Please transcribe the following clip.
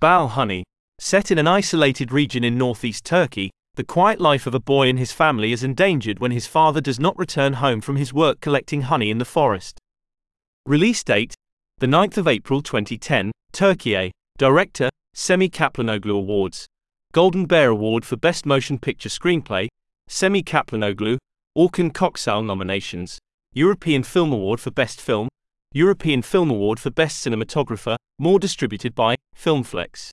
Bal Honey. Set in an isolated region in northeast Turkey, the quiet life of a boy and his family is endangered when his father does not return home from his work collecting honey in the forest. Release date the 9th of April 2010, Turkey. Director Semih Kaplanoglu Awards. Golden Bear Award for Best Motion Picture Screenplay, Semih Kaplanoglu, Orkun Koksal nominations, European Film Award for Best Film, European Film Award for Best Cinematographer, more distributed by Filmflex.